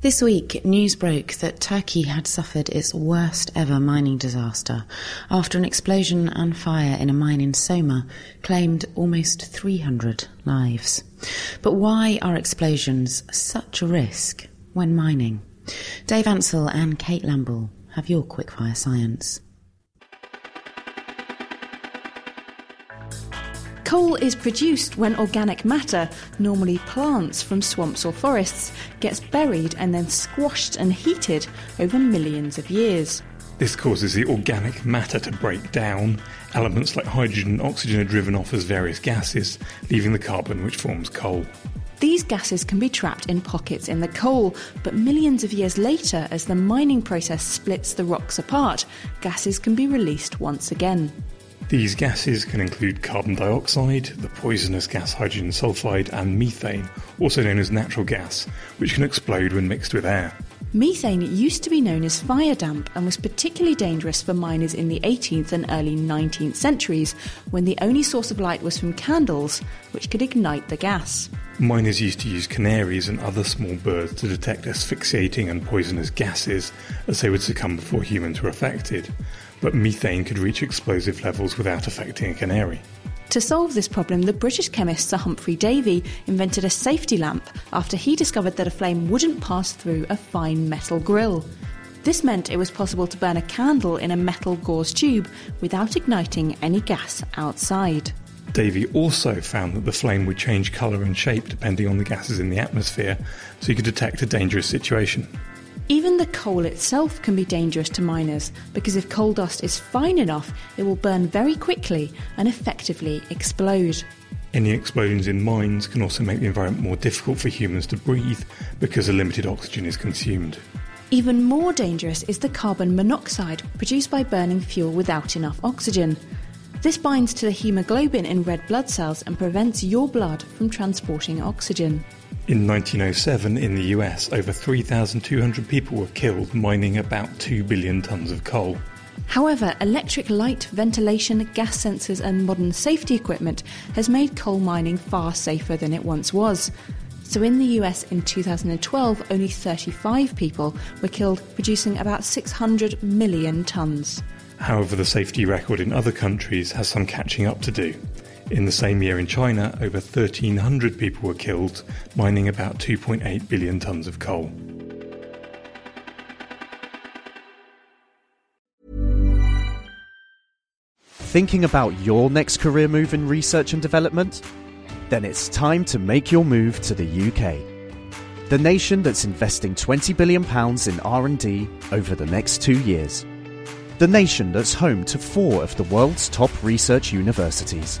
This week, news broke that Turkey had suffered its worst ever mining disaster after an explosion and fire in a mine in Soma claimed almost 300 lives. But why are explosions such a risk when mining? Dave Ansell and Kate Lamble have your quickfire science. Coal is produced when organic matter, normally plants from swamps or forests, gets buried and then squashed and heated over millions of years. This causes the organic matter to break down. Elements like hydrogen and oxygen are driven off as various gases, leaving the carbon which forms coal. These gases can be trapped in pockets in the coal, but millions of years later, as the mining process splits the rocks apart, gases can be released once again. These gases can include carbon dioxide, the poisonous gas hydrogen sulfide, and methane, also known as natural gas, which can explode when mixed with air. Methane used to be known as fire damp and was particularly dangerous for miners in the 18th and early 19th centuries when the only source of light was from candles, which could ignite the gas. Miners used to use canaries and other small birds to detect asphyxiating and poisonous gases as they would succumb before humans were affected but methane could reach explosive levels without affecting a canary. To solve this problem, the British chemist Sir Humphry Davy invented a safety lamp after he discovered that a flame wouldn't pass through a fine metal grill. This meant it was possible to burn a candle in a metal gauze tube without igniting any gas outside. Davy also found that the flame would change colour and shape depending on the gases in the atmosphere, so he could detect a dangerous situation. Even the coal itself can be dangerous to miners because if coal dust is fine enough, it will burn very quickly and effectively explode. Any explosions in mines can also make the environment more difficult for humans to breathe because a limited oxygen is consumed. Even more dangerous is the carbon monoxide produced by burning fuel without enough oxygen. This binds to the hemoglobin in red blood cells and prevents your blood from transporting oxygen. In 1907, in the US, over 3,200 people were killed mining about 2 billion tonnes of coal. However, electric light, ventilation, gas sensors, and modern safety equipment has made coal mining far safer than it once was. So, in the US in 2012, only 35 people were killed producing about 600 million tonnes. However, the safety record in other countries has some catching up to do. In the same year in China, over 1,300 people were killed mining about 2.8 billion tonnes of coal. Thinking about your next career move in research and development? Then it's time to make your move to the UK. The nation that's investing 20 billion pounds in R&D over the next 2 years. The nation that's home to 4 of the world's top research universities